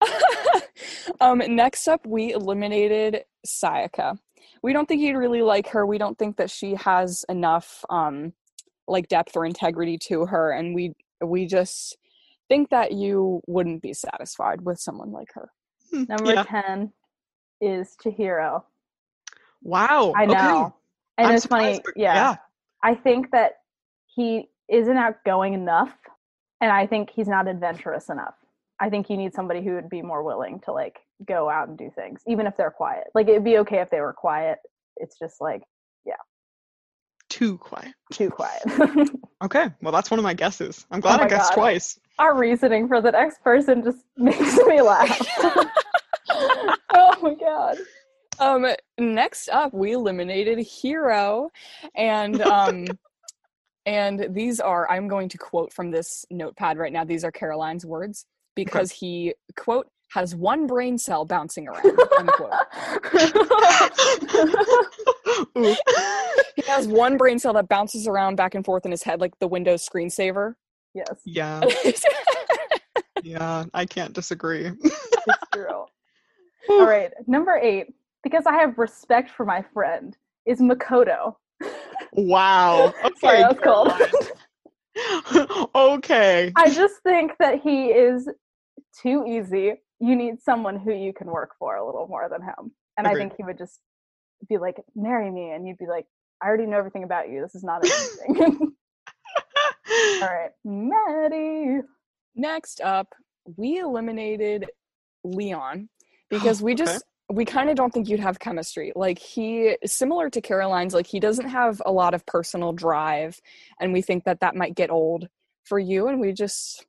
um, next up, we eliminated Sayaka. We don't think you'd really like her. We don't think that she has enough um, like depth or integrity to her, and we we just think that you wouldn't be satisfied with someone like her. Number Yeah. 10 is Chihiro. Wow. I know. Okay. And I'm it's funny. Yeah. yeah. I think that he isn't outgoing enough. And I think he's not adventurous enough. I think you need somebody who would be more willing to like go out and do things, even if they're quiet. Like it'd be okay if they were quiet. It's just like yeah. Too quiet. too quiet. Okay. Well, that's one of my guesses. I'm glad Oh I guessed God. twice. Our reasoning for the next person just makes me laugh. oh my god. Um, next up, we eliminated Hiro, and um, and these are I'm going to quote from this notepad right now. These are Caroline's words because he quote has one brain cell bouncing around. unquote. He has one brain cell that bounces around back and forth in his head like the Windows screensaver. yes, yeah. Yeah. I can't disagree. it's true. All right, number eight, because I have respect for my friend, is Makoto. Wow. Okay. Sorry, that was cold. Okay. I just think that he is too easy. You need someone who you can work for a little more than him. And I think he would just be like, marry me. And you'd be like, I already know everything about you. This is not interesting. All right, Maddie. Next up, we eliminated Leon because we Okay. just we kind of don't think you'd have chemistry. Like he similar to Caroline's like he doesn't have a lot of personal drive and we think that that might get old for you and we just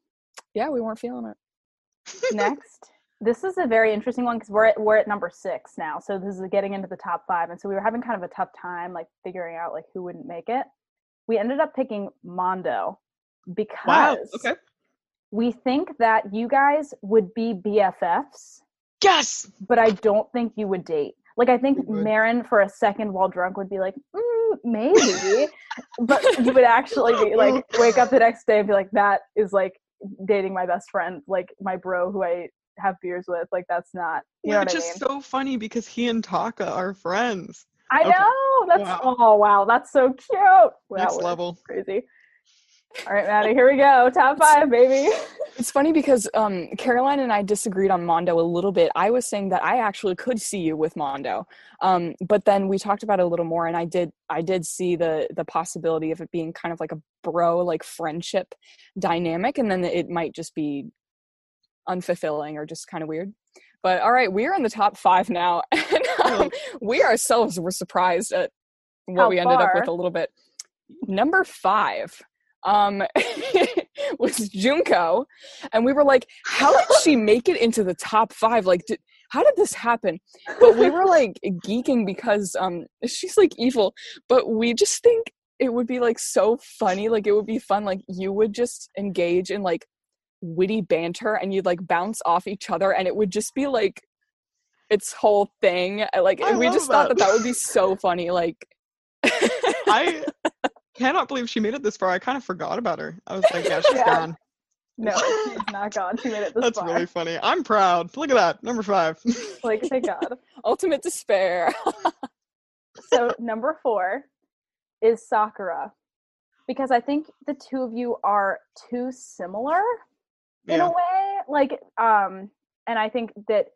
yeah, we weren't feeling it. Next. This is a very interesting one because we're at we're at number six now. So this is getting into the top five. And so we were having kind of a tough time like figuring out like who wouldn't make it. We ended up picking Mondo because Wow. Okay. we think that you guys would be BFFs, Yes. but I don't think you would date. Like I think Marin for a second while drunk would be like, mm, maybe, but you would actually be like wake up the next day and be like, that is like dating my best friend, like my bro who I have beers with. Like that's not, you know Which I mean? so funny because he and Taka are friends. I okay. know that's Wow. oh wow, that's so cute. Wow, Next level. crazy. All right, Maddie, here we go. Top five, baby. It's funny because um, Caroline and I disagreed on Mondo a little bit. I was saying that I actually could see you with Mondo, um, but then we talked about it a little more, and I did I did see the the possibility of it being kind of like a bro like friendship dynamic, and then it might just be unfulfilling or just kind of weird. But all right, we're in the top five now, and um, we ourselves were surprised at what How we ended up with a little bit. Number five um, was Junko, and we were like, "How did she make it into the top five? Like, did, how did this happen?" But we were like geeking because um, she's like evil, but we just think it would be like so funny. Like it would be fun. Like you would just engage in like witty banter and you'd like bounce off each other and it would just be like its whole thing. Like I we just thought that. that that would be so funny. Like I cannot believe she made it this far. I kind of forgot about her. I was like, yeah, she's Yeah. gone. No, she's not gone. She made it this far. That's far. really funny. I'm proud. Look at that. Number five. Like, thank God. ultimate despair. so number four is Sakura. Because I think the two of you are too similar in Yeah. a way. Like, um, and I think that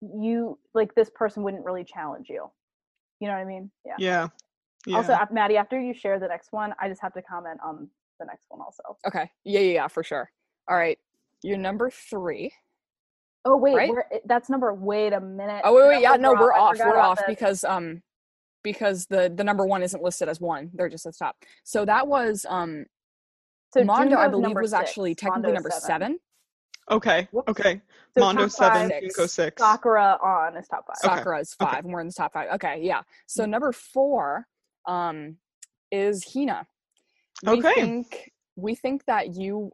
you like this person wouldn't really challenge you. You know what I mean? Yeah. Yeah. Yeah. Also, af- Maddie, after you share the next one, I just have to comment on the next one also. okay. Yeah, yeah, yeah, for sure. All right. You're number three. Oh wait, Right? we're, that's number. Wait a minute. Oh wait, wait, yeah, no, we're we're off. We're off this. because um because the the number one isn't listed as one. They're just at the top. So that was um so Mondo, I believe, number was six, actually technically Mondo number seven. okay. Whoops. Okay. So Mondo seven, five, Junko six. Sakura on is top five. Okay, Sakura is okay. five, and we're in the top five. Okay, yeah. So number four um is Hina. We Okay. think we think that you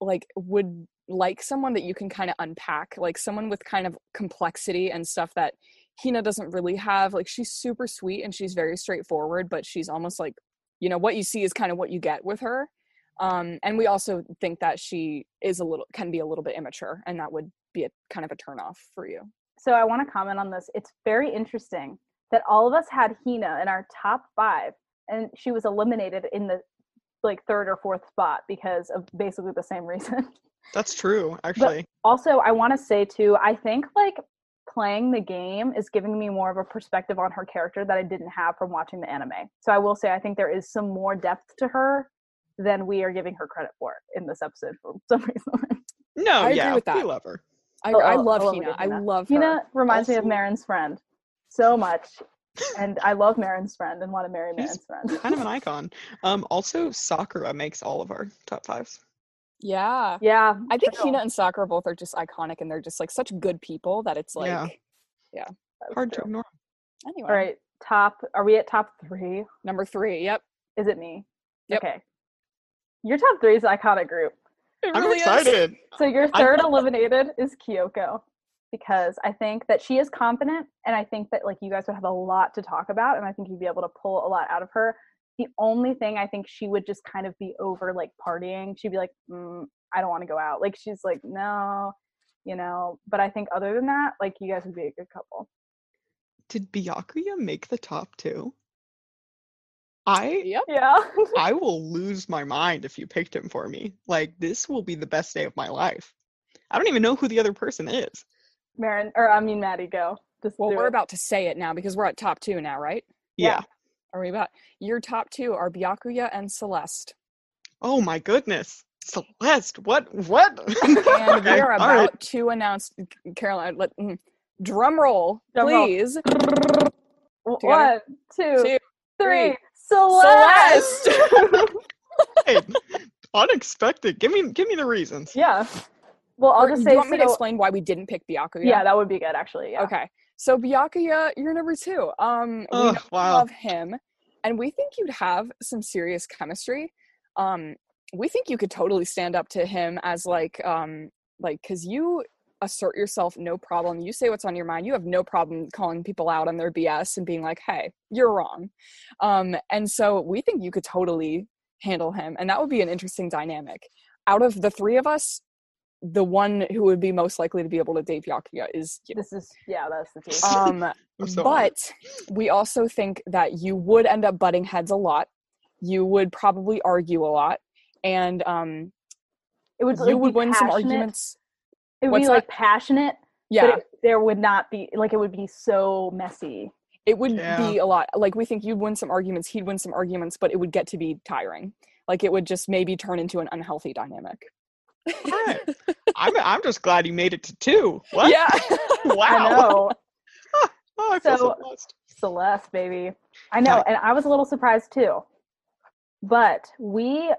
like would like someone that you can kind of unpack, like someone with kind of complexity and stuff that Hina doesn't really have. Like she's super sweet and she's very straightforward, but she's almost like, you know, what you see is kind of what you get with her. Um, and we also think that she is a little can be a little bit immature, and that would be a kind of a turnoff for you. So I want to comment on this. It's very interesting that all of us had Hina in our top five, and she was eliminated in the like third or fourth spot because of basically the same reason. That's true, actually. also, I want to say too, I think like playing the game is giving me more of a perspective on her character that I didn't have from watching the anime. So I will say I think there is some more depth to her than we are giving her credit for in this episode for some reason. no, I agree yeah, with we that. love her. I, Oh, I love I love a Hina. I love her. Hina reminds me of Also- Marin's friend so much. And I love Marin's friend and want to marry Marin's friend. Kind of an icon. Um, also Sakura makes all of our top fives. Yeah. Yeah. I think. Hina and Sakura both are just iconic and they're just like such good people that it's like Yeah. That's Hard to ignore. anyway. All right. Top. Are we at top three? Number three. Yep. Is it me? Yep. Okay. Your top three is iconic group. It I'm really is. excited. So your third eliminated is Kyoko because I think that she is confident and I think that like you guys would have a lot to talk about and I think you'd be able to pull a lot out of her. The only thing I think she would just kind of be over like partying. She'd be like, mm, I don't want to go out. Like she's like, no, you know. But I think other than that, like you guys would be a good couple. Did Byakuya make the top two? I Yep. Yeah. I will lose my mind if you picked him for me. Like this will be the best day of my life. I don't even know who the other person is. Marin or I mean Maddie, go. Just Well, we're it. about to say it now because we're at top two now, right? Yeah. Are we about your top two are Byakuya and Celeste. Oh my goodness. Celeste, what what? And Okay, we are about right. to announce Caroline, let mm, drum roll, Drum please. W- together. One, two, Two, three. three. Celeste. Celeste. Hey, unexpected. Give me give me the reasons. yeah. Well, I'll Or just do say you want me to explain why we didn't pick Byakuya? Yeah, that would be good actually. Yeah. Okay. So Byakuya, you're number two. Um, we Ugh, know wow. love him, and we think you'd have some serious chemistry. Um, we think you could totally stand up to him as like, um, like, cause you assert yourself, no problem. You say what's on your mind. You have no problem calling people out on their BS and being like, "Hey, you're wrong." Um, and so we think you could totally handle him, and that would be an interesting dynamic. Out of the three of us, the one who would be most likely to be able to date Byakuya is you. This is yeah, that's the truth. Um, so honored. but we also think that you would end up butting heads a lot. You would probably argue a lot, and um, it would you like, would be win some arguments. It would What's be that? like passionate, Yeah, but it, there would not be like it would be so messy. it would Yeah. be a lot. Like we think you'd win some arguments, he'd win some arguments, but it would get to be tiring. Like it would just maybe turn into an unhealthy dynamic. Right. I'm I'm just glad you made it to two. What? Yeah. Wow. I know. Oh, I so, So-. Celeste, baby. I know, and I was a little surprised too. But we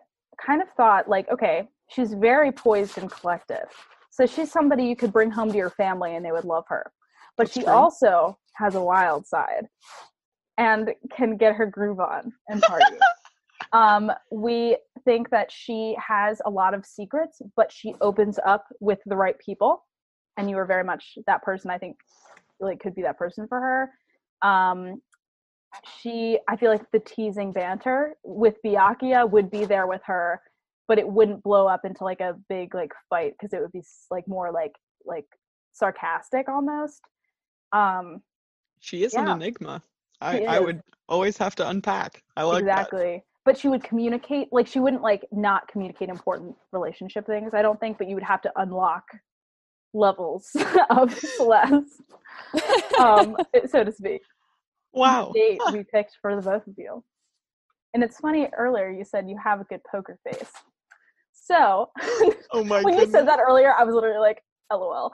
kind of thought, like, okay, she's very poised and collected. So she's somebody you could bring home to your family and they would love her. But That's she true. also has a wild side and can get her groove on and party. Um, we think that she has a lot of secrets, but she opens up with the right people, and you are very much that person. I think like could be that person for her. Um, she, I feel like the teasing banter with Byakuya would be there with her, but it wouldn't blow up into like a big like fight because it would be like more like like sarcastic almost. Um, She is an enigma. I, I would always have to unpack. I like that. But she would communicate like she wouldn't like not communicate important relationship things, I don't think, but you would have to unlock levels of Celeste, um, so to speak. Wow. Date we picked for the both of you. And it's funny earlier you said you have a good poker face. So Oh my when you said that earlier, I was literally like, LOL.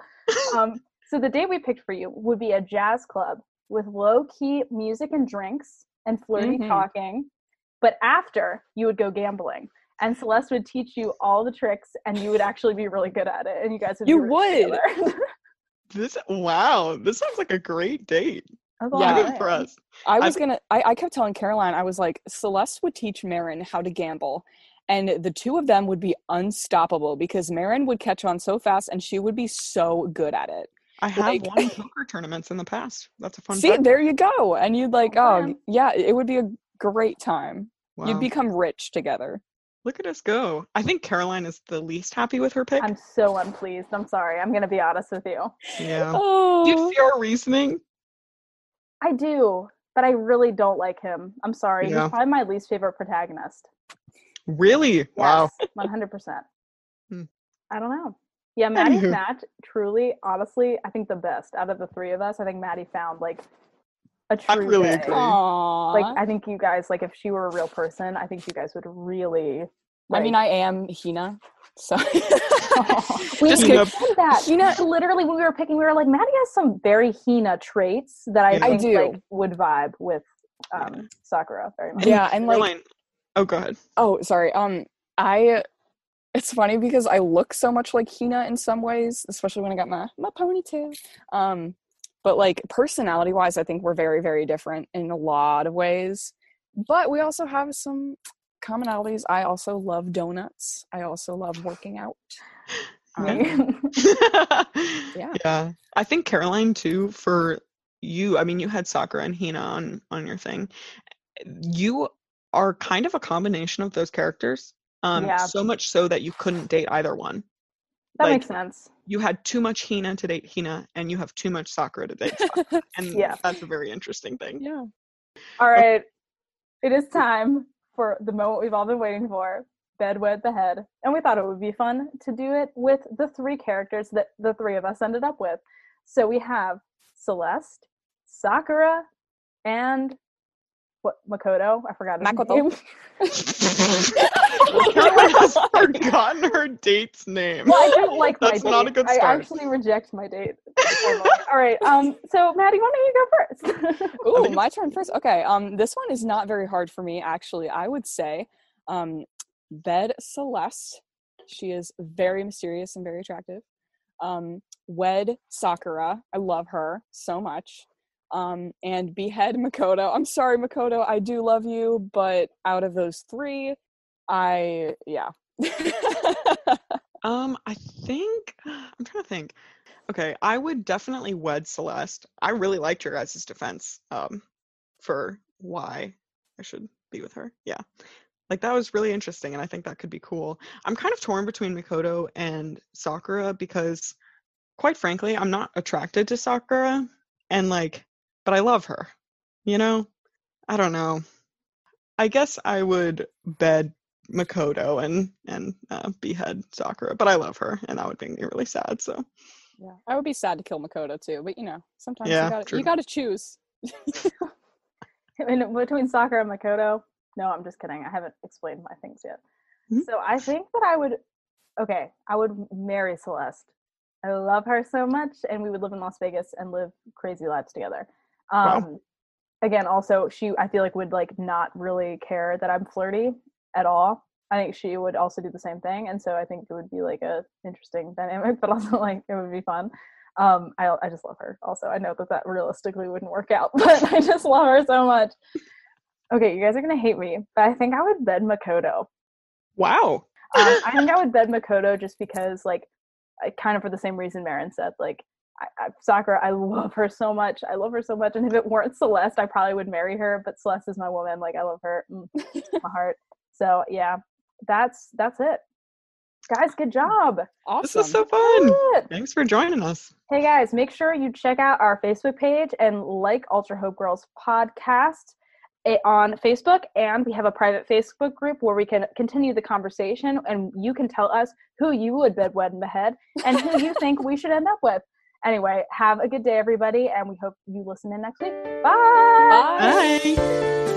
Um, so the date we picked for you would be a jazz club with low key music and drinks and flirty Mhm. talking. But after, you would go gambling. And Celeste would teach you all the tricks, and you would actually be really good at it. And you guys would. You would. This wow, this sounds like a great date. Yeah. I'm I'm impressed. I I was thi- gonna. I, I kept telling Caroline. I was like, Celeste would teach Marin how to gamble, and the two of them would be unstoppable because Marin would catch on so fast, and she would be so good at it. I have Like- won poker tournaments in the past. That's a fun See, fact. there you go, and you'd like, Oh, oh yeah, it would be a great time. Wow. You'd become rich together. Look at us go. I think Caroline is the least happy with her pick. I'm so unpleased. I'm sorry. I'm going to be honest with you. yeah. Oh, Do you see our reasoning? I do, but I really don't like him. I'm sorry. Yeah. He's probably my least favorite protagonist. Really? Wow. 100%. Hmm. I don't know. Yeah, Maddie's match, truly, honestly, I think the best out of the three of us. I think Maddie found like a I true really Faye. agree. Aw. Like, I think you guys, like, if she were a real person, I think you guys would really. I mean, I am Hina, so we just Hina. kidding. said that. Hina, literally, when we were picking, we were like, Maddie has some very Hina traits that I Yeah. I do. like would vibe with um, Sakura very much. Yeah, and like Caroline. Oh, go ahead. Oh, sorry. Um, I. It's funny because I look so much like Hina in some ways, especially when I got my my ponytail. Um, but like personality wise, I think we're very very different in a lot of ways. But we also have some commonalities. I also love donuts. I also love working out. Um, yeah. Yeah. I think Caroline too for you, I mean you had Sakura and Hina on on your thing. You are kind of a combination of those characters. Um Yeah. so much so that you couldn't date either one. That like, makes sense. You had too much Hina to date Hina and you have too much Sakura to date Sakura. And Yeah. that's a very interesting thing. yeah. All right, it is time for the moment we've all been waiting for. Bed wet the head, and we thought it would be fun to do it with the three characters that the three of us ended up with. So we have Celeste, Sakura, and what Makoto? I forgot his Makoto. name. Caroline has forgotten her date's name. Well, I don't like my That's date. not a good start. I actually reject my date. All right. Um. So Maddie, why don't you go first? Ooh, my turn first. Okay. Um, this one is not very hard for me, actually. I would say, um, Bed Celeste. She is very mysterious and very attractive. Um, Wed Sakura. I love her so much. Um, and Behead Makoto. I'm sorry, Makoto. I do love you, but out of those three, I yeah. Um, I think I'm trying to think. Okay, I would definitely wed Celeste. I really liked your guys' defense um for why I should be with her. Yeah. Like that was really interesting and I think that could be cool. I'm kind of torn between Makoto and Sakura because quite frankly, I'm not attracted to Sakura and like but I love her. You know? I don't know. I guess I would bed Makoto and and uh, behead Sakura, but I love her, and that would make me really sad. So yeah. I would be sad to kill Makoto too, but you know, sometimes Yeah, you gotta you gotta choose. in between Sakura and Makoto. No, I'm just kidding. I haven't explained my things yet. Mhm. So I think that I would, okay, I would marry Celeste. I love her so much, and we would live in Las Vegas and live crazy lives together. Wow. Um, Again, also she, I feel like would like not really care that I'm flirty at all. I think she would also do the same thing, and so I think it would be like a interesting dynamic, but also like it would be fun. Um, I I just love her. Also, I know that that realistically wouldn't work out, but I just love her so much. Okay, you guys are gonna hate me, but I think I would bed Makoto. Wow. Um, I think I would bed Makoto just because, like, I, kind of for the same reason Marin said. Like, I, I, Sakura, I love her so much. I love her so much. And if it weren't Celeste, I probably would marry her. But Celeste is my woman. Like, I love her, mm, my heart. So yeah, that's that's it. Guys, good job. Awesome. This was so fun. Thanks for joining us. Hey guys, make sure you check out our Facebook page and like Ultra Hope Girls podcast eh, on Facebook. And we have a private Facebook group where we can continue the conversation and you can tell us who you would bed, wed, and behead and who you think we should end up with. Anyway, have a good day, everybody, and we hope you listen in next week. Bye. Bye. Bye.